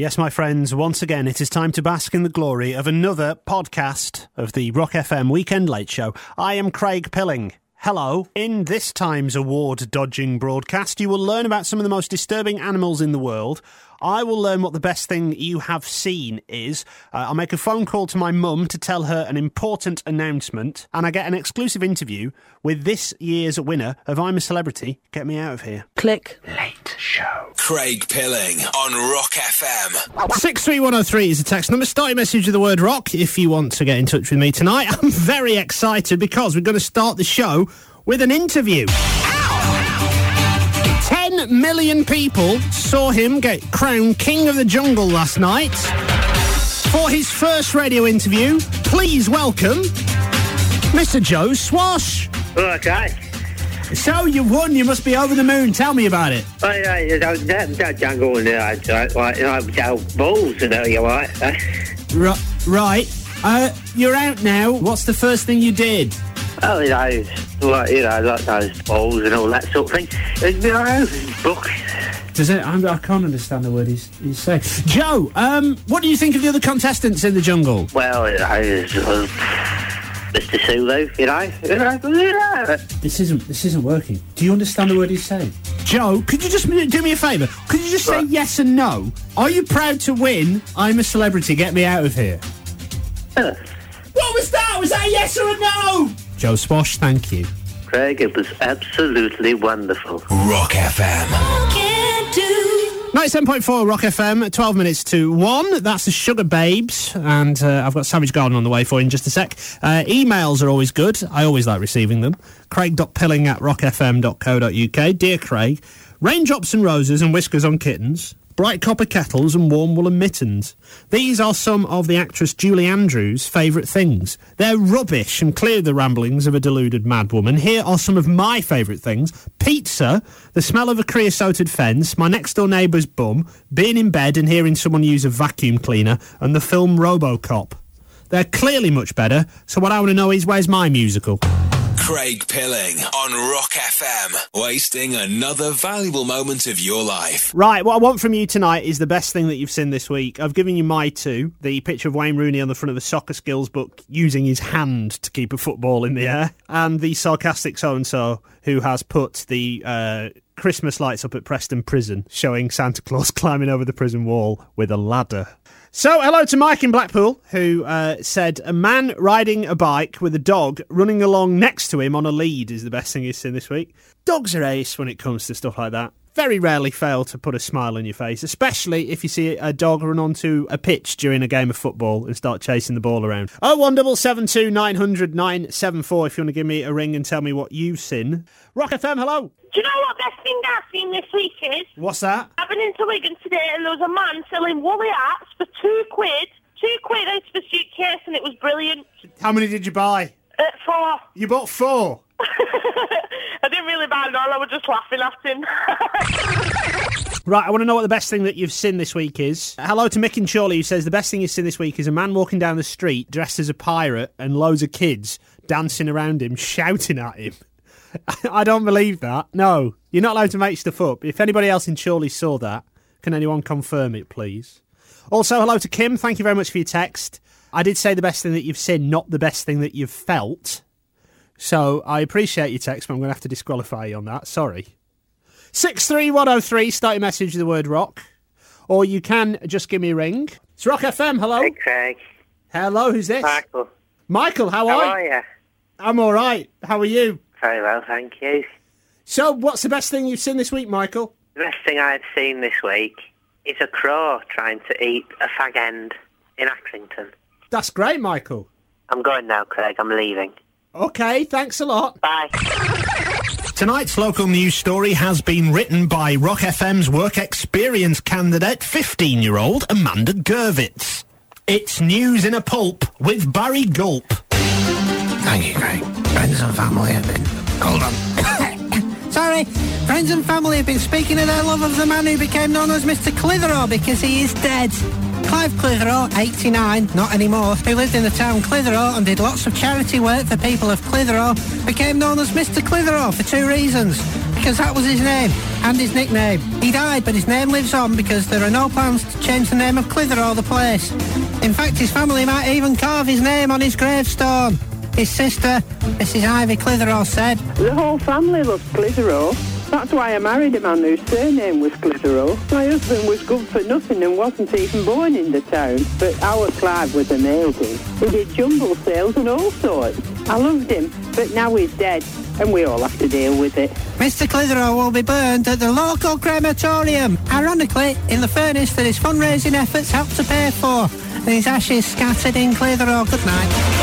Yes, my friends, once again, it is time to bask in the glory of another podcast of the Rock FM Weekend Late Show. I am Craig Pilling. Hello. In this time's award dodging broadcast, you will learn about some of the most disturbing animals in the world. I will learn what the best thing you have seen is. Uh, I'll make a phone call to my mum to tell her an important announcement, and I get an exclusive interview with this year's winner of I'm a Celebrity. Get me out of here. Click. Late Show. Craig Pilling on Rock FM. 63103 is the text number. Start your message with the word rock if you want to get in touch with me tonight. I'm very excited because we're going to start the show with an interview. 10 million people saw him get crowned King of the Jungle last night. For his first radio interview, please welcome Mr. Joe Swash. Okay. So you won, you must be over the moon. Tell me about it. Oh, yeah, yeah, that, that, that jungle in there, I, I, like, you know, I balls, you know, right? Right. Uh, you're out now. What's the first thing you did? Oh, you know, like, you know, like those balls and all that sort of thing. And, you know, book. Does it? I'm, I can't understand the word he's, he's saying. Joe, um, what do you think of the other contestants in the jungle? Well, you know, it's, uh, Mr. Sulu, you know, you know, you know. This isn't this isn't working. Do you understand the word he's saying? Joe, could you just do me a favour? Could you just say yes and no? Are you proud to win? I'm a celebrity. Get me out of here. Uh, What was that? Was that a yes or a no? Joe Swash, thank you. Craig, it was absolutely wonderful. Rock FM. 97.4 Rock FM, 12 minutes to 1. That's the Sugababes. And uh, I've got Savage Garden on the way for you in just a sec. Uh, emails are always good. I always like receiving them. Craig.pilling at rockfm.co.uk. Dear Craig, raindrops and roses and whiskers on kittens. Bright copper kettles and warm woolen mittens. These are some of the actress Julie Andrews' favourite things. They're rubbish and clear the ramblings of a deluded madwoman. Here are some of my favourite things. Pizza, the smell of a creosoted fence, my next door neighbour's bum, being in bed and hearing someone use a vacuum cleaner, and the film Robocop. They're clearly much better, so what I want to know is where's my musical? Craig Pilling on Rock FM. Wasting another valuable moment of your life. Right, what I want from you tonight is the best thing that you've seen this week. I've given you my two the picture of Wayne Rooney on the front of a soccer skills book using his hand to keep a football in the air, and the sarcastic so and so who has put the uh, Christmas lights up at Preston Prison showing Santa Claus climbing over the prison wall with a ladder. So, hello to Mike in Blackpool, who uh, said a man riding a bike with a dog running along next to him on a lead is the best thing he's seen this week. Dogs are ace when it comes to stuff like that. Very rarely fail to put a smile on your face, especially if you see a dog run onto a pitch during a game of football and start chasing the ball around. Oh one double seven two nine hundred nine seven four. If you want to give me a ring and tell me what you've seen. Rock FM, hello. Do you know what best thing I've seen this week is? What's that? I've been into Wigan today and there was a man selling woolly hats for two quid. Two quid out of a suitcase and it was brilliant. How many did you buy? At four. You bought four. I didn't really buy none, I was just laughing at him. Right, I want to know what the best thing that you've seen this week is. Hello to Mick and Chorley, who says the best thing you've seen this week is a man walking down the street dressed as a pirate and loads of kids dancing around him, shouting at him. I don't believe that. No, you're not allowed to make stuff up. If anybody else in Chorley saw that, can anyone confirm it, please? Also, hello to Kim. Thank you very much for your text. I did say the best thing that you've seen, not the best thing that you've felt. So I appreciate your text, but I'm going to have to disqualify you on that. Sorry. 63103, start your message with the word rock. Or you can just give me a ring. It's Rock FM, hello. Hey, Craig. Hello, who's this? Michael. Michael, how, How are are you? you? I'm all right. How are you? Very well, thank you. So, what's the best thing you've seen this week, Michael? The best thing I've seen this week is a crow trying to eat a fag end in Accrington. That's great, Michael. I'm going now, Craig. I'm leaving. Okay, thanks a lot. Bye. Tonight's local news story has been written by Rock FM's work experience candidate, 15 year old Amanda Gervitz. It's news in a pulp with Barry Gulp. Thank you, Craig. Friends and family have been... Hold on. Sorry. Friends and family have been speaking of their love of the man who became known as Mr. Clitheroe because he is dead. Clive Clitheroe, 89, not anymore, who lived in the town Clitheroe and did lots of charity work for people of Clitheroe, became known as Mr. Clitheroe for two reasons. because that was his name and his nickname. He died, but his name lives on because there are no plans to change the name of Clitheroe the place. In fact, his family might even carve his name on his gravestone. His sister, Mrs. Ivy Clitheroe, said, The whole family loves Clitheroe. That's why I married a man whose surname was Clitheroe. My husband was good for nothing and wasn't even born in the town. But our Clive was amazing. He did jumble sales and all sorts. I loved him, but now he's dead, and we all have to deal with it. Mr. Clitheroe will be burned at the local crematorium, ironically in the furnace that his fundraising efforts helped to pay for, and his ashes scattered in Clitheroe. Good night.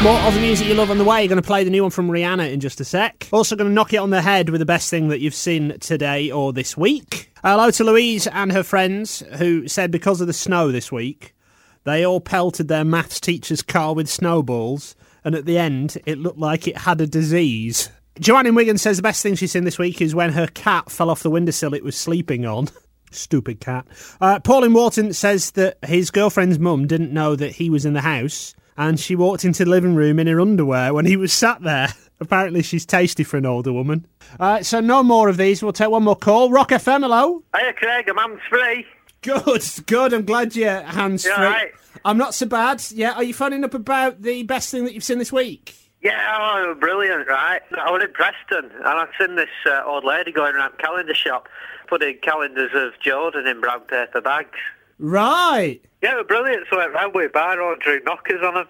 More of the music you love on the way. You're going to play the new one from Rihanna in just a sec. Also, going to knock it on the head with the best thing that you've seen today or this week. Hello to Louise and her friends who said because of the snow this week, they all pelted their maths teacher's car with snowballs, and at the end, it looked like it had a disease. Joanne in Wigan says the best thing she's seen this week is when her cat fell off the windowsill it was sleeping on. Stupid cat. Uh, Paul in Wharton says that his girlfriend's mum didn't know that he was in the house and she walked into the living room in her underwear when he was sat there. Apparently, she's tasty for an older woman. Uh, so, no more of these. We'll take one more call. Rock FM, hello. Hiya, Craig. I'm hands free. Good, good. I'm glad you're hands free. You right? I'm not so bad. Yeah, are you phoning up about the best thing that you've seen this week? Yeah, oh, brilliant, right? I was in Preston, and I've seen this uh, old lady going around calendar shop, putting calendars of Jordan in brown paper bags. Right. Yeah, it was brilliant. So I went round with a bar and drew knockers on them.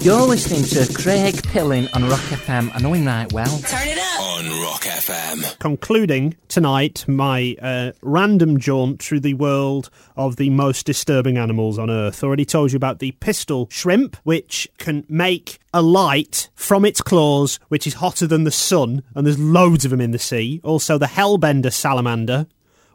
You're listening to Craig Pilling on Rock FM. I know him right well. Turn it up. On Rock FM. Concluding tonight my uh, random jaunt through the world of the most disturbing animals on Earth. Already told you about the pistol shrimp, which can make a light from its claws, which is hotter than the sun, and there's loads of them in the sea. Also, the hellbender salamander,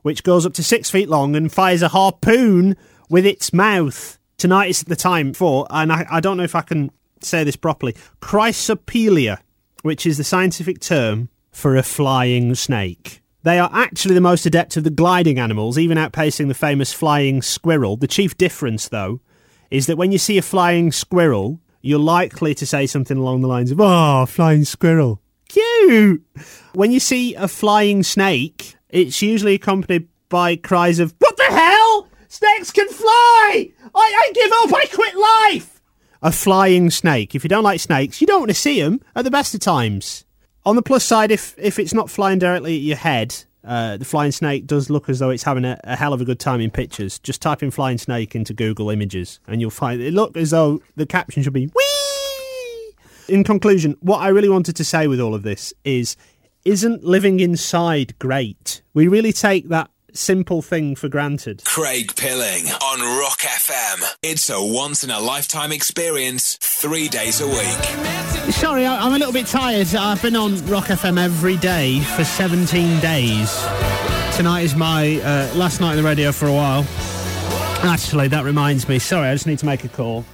which goes up to six feet long and fires a harpoon with its mouth. Tonight is the time for, and I, I don't know if I can say this properly, Chrysopelea, which is the scientific term for a flying snake. They are actually the most adept of the gliding animals, even outpacing the famous flying squirrel. The chief difference, though, is that when you see a flying squirrel, you're likely to say something along the lines of, Oh, flying squirrel. Cute! When you see a flying snake, it's usually accompanied by cries of, What the hell? Snakes can fly! I, I give up, I quit life! A flying snake. If you don't like snakes, you don't want to see them at the best of times. On the plus side, if if it's not flying directly at your head, uh, the flying snake does look as though it's having a, a hell of a good time in pictures. Just type in flying snake into Google Images, and you'll find it look as though the caption should be wee. In conclusion, what I really wanted to say with all of this is, isn't living inside great? We really take that simple thing for granted. Craig Pilling on Rock FM. It's a once in a lifetime experience, three days a week. Sorry, I'm a little bit tired. I've been on Rock FM every day for 17 days. Tonight is my uh, last night on the radio for a while. Actually, that reminds me. Sorry, I just need to make a call.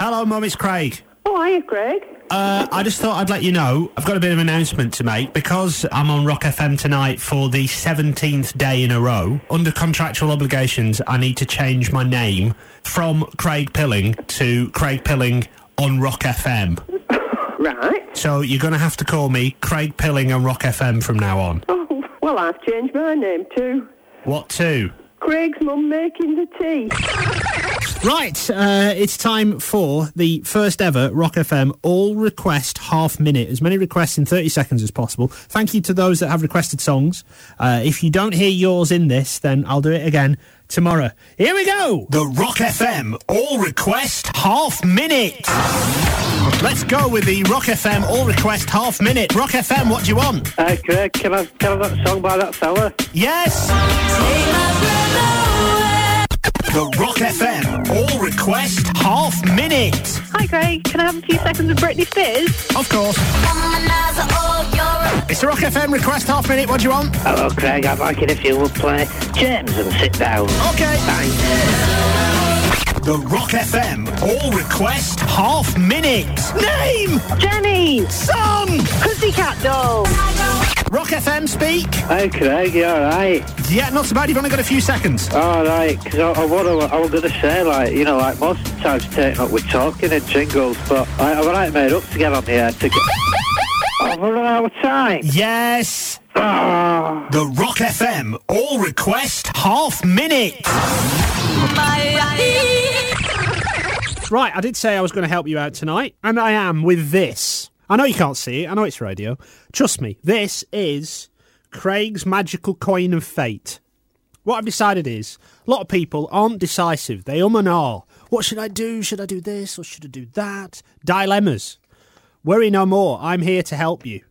Hello? Mum, it's Craig. Oh, hiya, Craig. Uh, I just thought I'd let you know I've got a bit of an announcement to make because I'm on Rock FM tonight for the 17th day in a row. Under contractual obligations, I need to change my name from Craig Pilling to Craig Pilling on Rock FM. Right. So you're going to have to call me Craig Pilling on Rock FM from now on. Oh, well, I've changed my name too. What to? Craig's mum making the tea. Right, uh, it's time for the first ever Rock FM all request half minute. As many requests in 30 seconds as possible. Thank you to those that have requested songs. Uh, if you don't hear yours in this, then I'll do it again tomorrow. Here we go! The Rock FM all request half minute. Let's go with the Rock FM all request half minute. Rock FM, what do you want? Uh, Craig, can I, can I have that song by that fella? Yes! The Rock FM all request half minute. Hi, Craig. Can I have a few seconds of Britney Spears? Of course. It's the Rock FM request half minute. What do you want? Hello, Craig. I'd like it if you would play James and sit down. Okay. Thanks. The Rock FM All Request Half Minute. Name! Jenny! Song! Pussycat Doll! Rock FM speak. Hey Craig, you alright? Yeah, not so bad. You've only got a few seconds. Alright, because I, I, what I, I was going to say, like, you know, like most times taking up with talking and jingles, but I, I'm right made up to get on the air to get... I've run out of time. Yes. Ah. The Rock FM All Request Half Minute. Right, I did say I was going to help you out tonight, and I am with this. I know you can't see it, I know it's radio. Trust me, this is Craig's Magical Coin of Fate. What I've decided is, a lot of people aren't decisive. They um and ah. What should I do? Should I do this or should I do that? Dilemmas. Worry no more. I'm here to help you.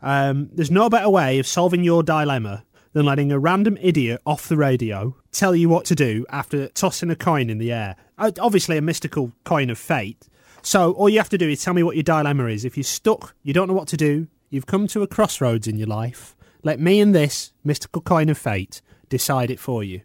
Um, there's no better way of solving your dilemma than letting a random idiot off the radio tell you what to do after tossing a coin in the air. Obviously, a mystical coin of fate. So, all you have to do is tell me what your dilemma is. If you're stuck, you don't know what to do, you've come to a crossroads in your life, let me and this mystical coin of fate decide it for you.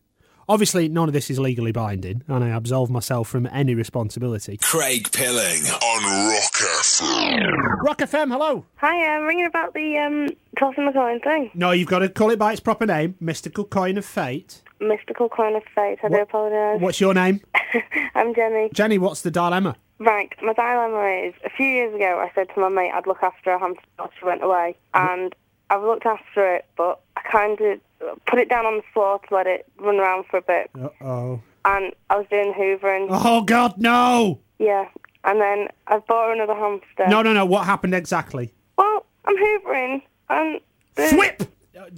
Obviously, none of this is legally binding, and I absolve myself from any responsibility. Craig Pilling on Rock FM. Rock FM, hello. Hi, I'm ringing about the um, tossing the coin thing. No, you've got to call it by its proper name, mystical coin of fate. Mystical coin of fate. I do apologise. What's your name? I'm Jenny. Jenny, what's the dilemma? Right, my dilemma is a few years ago I said to my mate I'd look after a hamster while she went away, mm-hmm. and I've looked after it, but I kind of put it down on the floor to let it run around for a bit, Uh-oh. and I was doing hoovering. Oh, God, no! Yeah, and then I've bought her another hamster. No, no, no, what happened exactly? Well, I'm hoovering, and the, Thwip!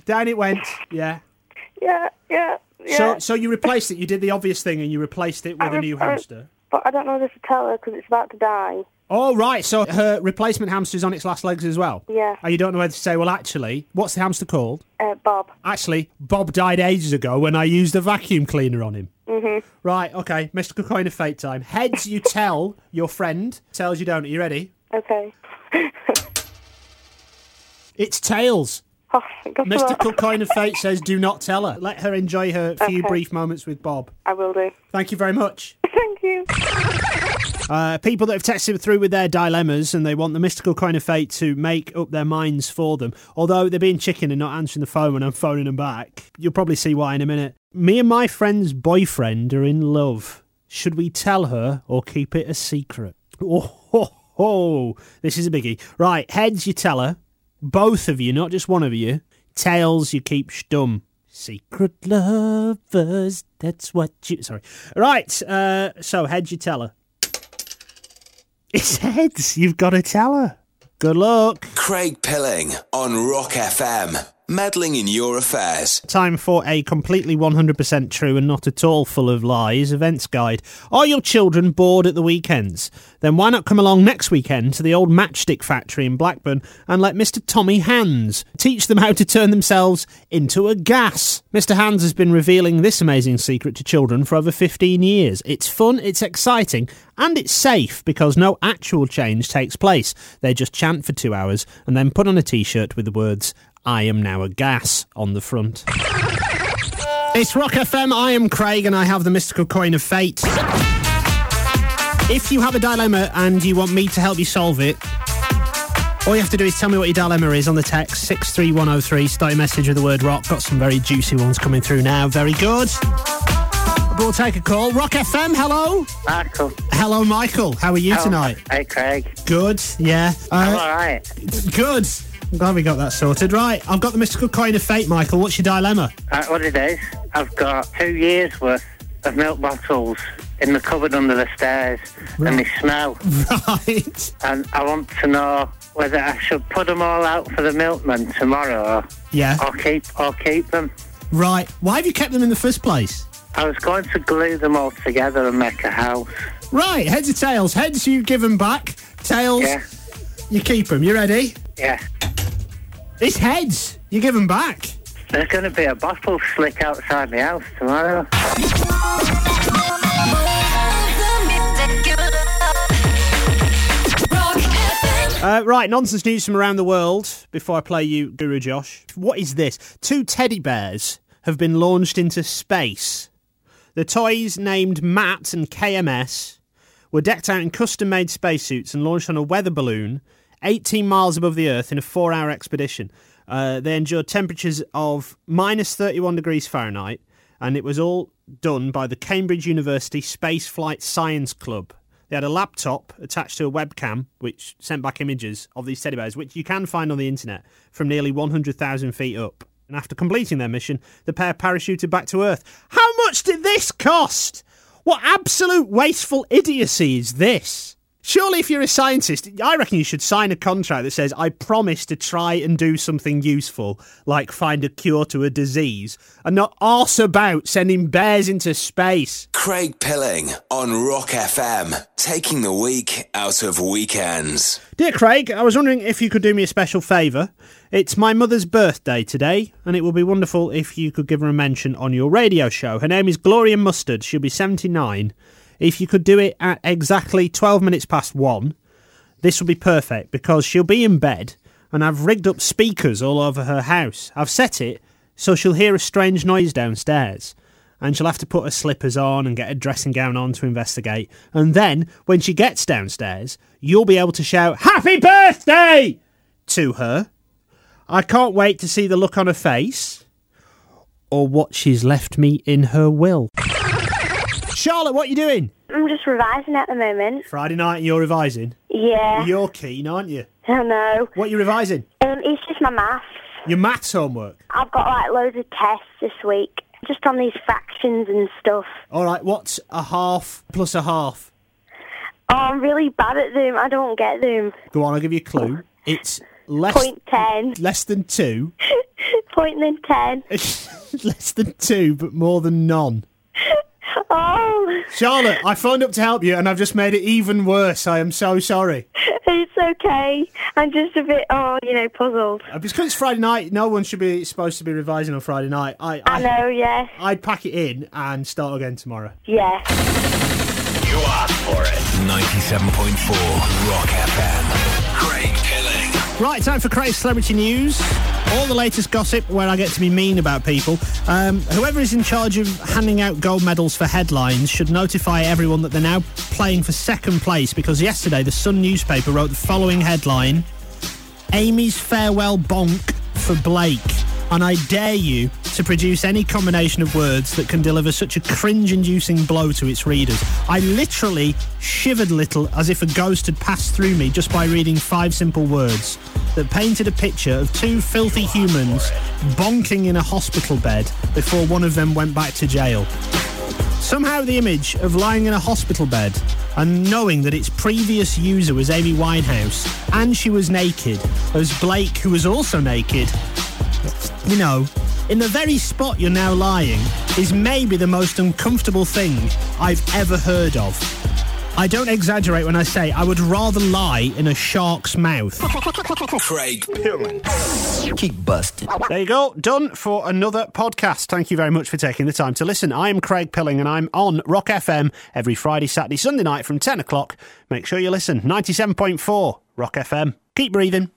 Down it went, yeah. yeah, yeah, yeah. So, so you replaced it. You did the obvious thing, and you replaced it with I a new re- I- hamster. But I don't know this to tell her because it's about to die. Oh, right. So her replacement hamster's on its last legs as well. Yeah. And you don't know whether to say, well, actually, what's the hamster called? Uh, Bob. Actually, Bob died ages ago when I used a vacuum cleaner on him. Mhm. Right. Okay. Mystical coin of fate time. Heads, you tell your friend. Tails, you don't. Are you ready? Okay. It's tails. Oh, thank God. Mystical coin of fate says, do not tell her. Let her enjoy her few Okay. brief moments with Bob. I will do. Thank you very much. Thank. Uh, people that have texted through with their dilemmas and they want the mystical coin of fate to make up their minds for them. Although they're being chicken and not answering the phone when I'm phoning them back. You'll probably see why in a minute. Me and my friend's boyfriend are in love. Should we tell her or keep it a secret? Oh, ho, ho. this is a biggie. Right, heads, you tell her. Both of you, not just one of you. Tails, you keep stum. Secret lovers, that's what you. Sorry. Right, uh, so heads, you tell her. It's heads. You've got to tell her. Good luck. Craig Pilling on Rock FM. Meddling in your affairs. Time for a completely 100% true and not at all full of lies events guide. Are your children bored at the weekends? Then why not come along next weekend to the old matchstick factory in Blackburn and let Mr. Tommy Hands teach them how to turn themselves into a gas? Mr. Hands has been revealing this amazing secret to children for over 15 years. It's fun, it's exciting, and it's safe because no actual change takes place. They just chant for two hours and then put on a t shirt with the words, I am now a gas on the front. It's Rock FM. I am Craig and I have the mystical coin of fate. If you have a dilemma and you want me to help you solve it, all you have to do is tell me what your dilemma is on the text 63103. Start your message with the word rock. Got some very juicy ones coming through now. Very good. We'll take a call. Rock FM, hello. Michael. Hello, Michael. How are you Oh, tonight? Hey, Craig. Good, yeah. I'm Uh, alright. good. I'm glad we got that sorted. Right, I've got the mystical coin of fate, Michael. What's your dilemma? Uh, what it is, I've got two years' worth of milk bottles in the cupboard under the stairs, and they smell. Right. And I want to know whether I should put them all out for the milkman tomorrow, Yeah. or keep or keep them. Right. Why have you kept them in the first place? I was going to glue them all together and make a house. Right. Heads or tails? Heads, you give them back. Tails, Yeah, you keep them. You ready? yeah. It's heads. You give them back. There's going to be a bottle slick outside the house tomorrow. Uh, right, nonsense news from around the world before I play you Guru Josh. What is this? Two teddy bears have been launched into space. The toys named Matt and KMS were decked out in custom made spacesuits and launched on a weather balloon 18 miles above the Earth in a four hour expedition. Uh, they endured temperatures of minus 31 degrees Fahrenheit, and it was all done by the Cambridge University Space Flight Science Club. They had a laptop attached to a webcam, which sent back images of these teddy bears, which you can find on the internet from nearly 100,000 feet up. And after completing their mission, the pair parachuted back to Earth. How much did this cost? What absolute wasteful idiocy is this? Surely, if you're a scientist, I reckon you should sign a contract that says, I promise to try and do something useful, like find a cure to a disease, and not arse about sending bears into space. Craig Pilling on Rock FM, taking the week out of weekends. Dear Craig, I was wondering if you could do me a special favour. It's my mother's birthday today, and it would be wonderful if you could give her a mention on your radio show. Her name is Gloria Mustard. She'll be 79. If you could do it at exactly 12 minutes past one, this will be perfect because she'll be in bed and I've rigged up speakers all over her house. I've set it so she'll hear a strange noise downstairs and she'll have to put her slippers on and get her dressing gown on to investigate. And then, when she gets downstairs, you'll be able to shout, Happy birthday! to her. I can't wait to see the look on her face or what she's left me in her will. Charlotte, what are you doing? I'm just revising at the moment. Friday night and you're revising. Yeah. You're keen, aren't you? I know. What are you revising? Um, it's just my maths. Your maths homework. I've got like loads of tests this week, just on these fractions and stuff. All right, what's a half plus a half? Oh, I'm really bad at them. I don't get them. Go on, I'll give you a clue. It's less Point ten. less than two. Point then ten. less than two, but more than none. Oh, Charlotte, I phoned up to help you and I've just made it even worse. I am so sorry. it's okay. I'm just a bit, oh, you know, puzzled. Uh, Because it's Friday night, no one should be supposed to be revising on Friday night. I, I know, yeah, I'd pack it in and start again tomorrow. yeah. You asked for it. 97.4 Rock FM. Right, time for Craig's Celebrity News. All the latest gossip where I get to be mean about people. Um, whoever is in charge of handing out gold medals for headlines should notify everyone that they're now playing for second place because yesterday the Sun newspaper wrote the following headline Amy's farewell bonk for Blake. And I dare you to produce any combination of words that can deliver such a cringe inducing blow to its readers. I literally shivered a little as if a ghost had passed through me just by reading five simple words that painted a picture of two filthy humans bonking in a hospital bed before one of them went back to jail. Somehow the image of lying in a hospital bed and knowing that its previous user was Amy Winehouse and she was naked, as Blake, who was also naked, you know, in the very spot you're now lying, is maybe the most uncomfortable thing I've ever heard of. I don't exaggerate when I say I would rather lie in a shark's mouth. Craig Pilling. Keep busting. There you go, done for another podcast. Thank you very much for taking the time to listen. I am Craig Pilling and I'm on Rock FM every Friday, Saturday, Sunday night from 10 o'clock. Make sure you listen. 97.4 Rock FM. Keep breathing.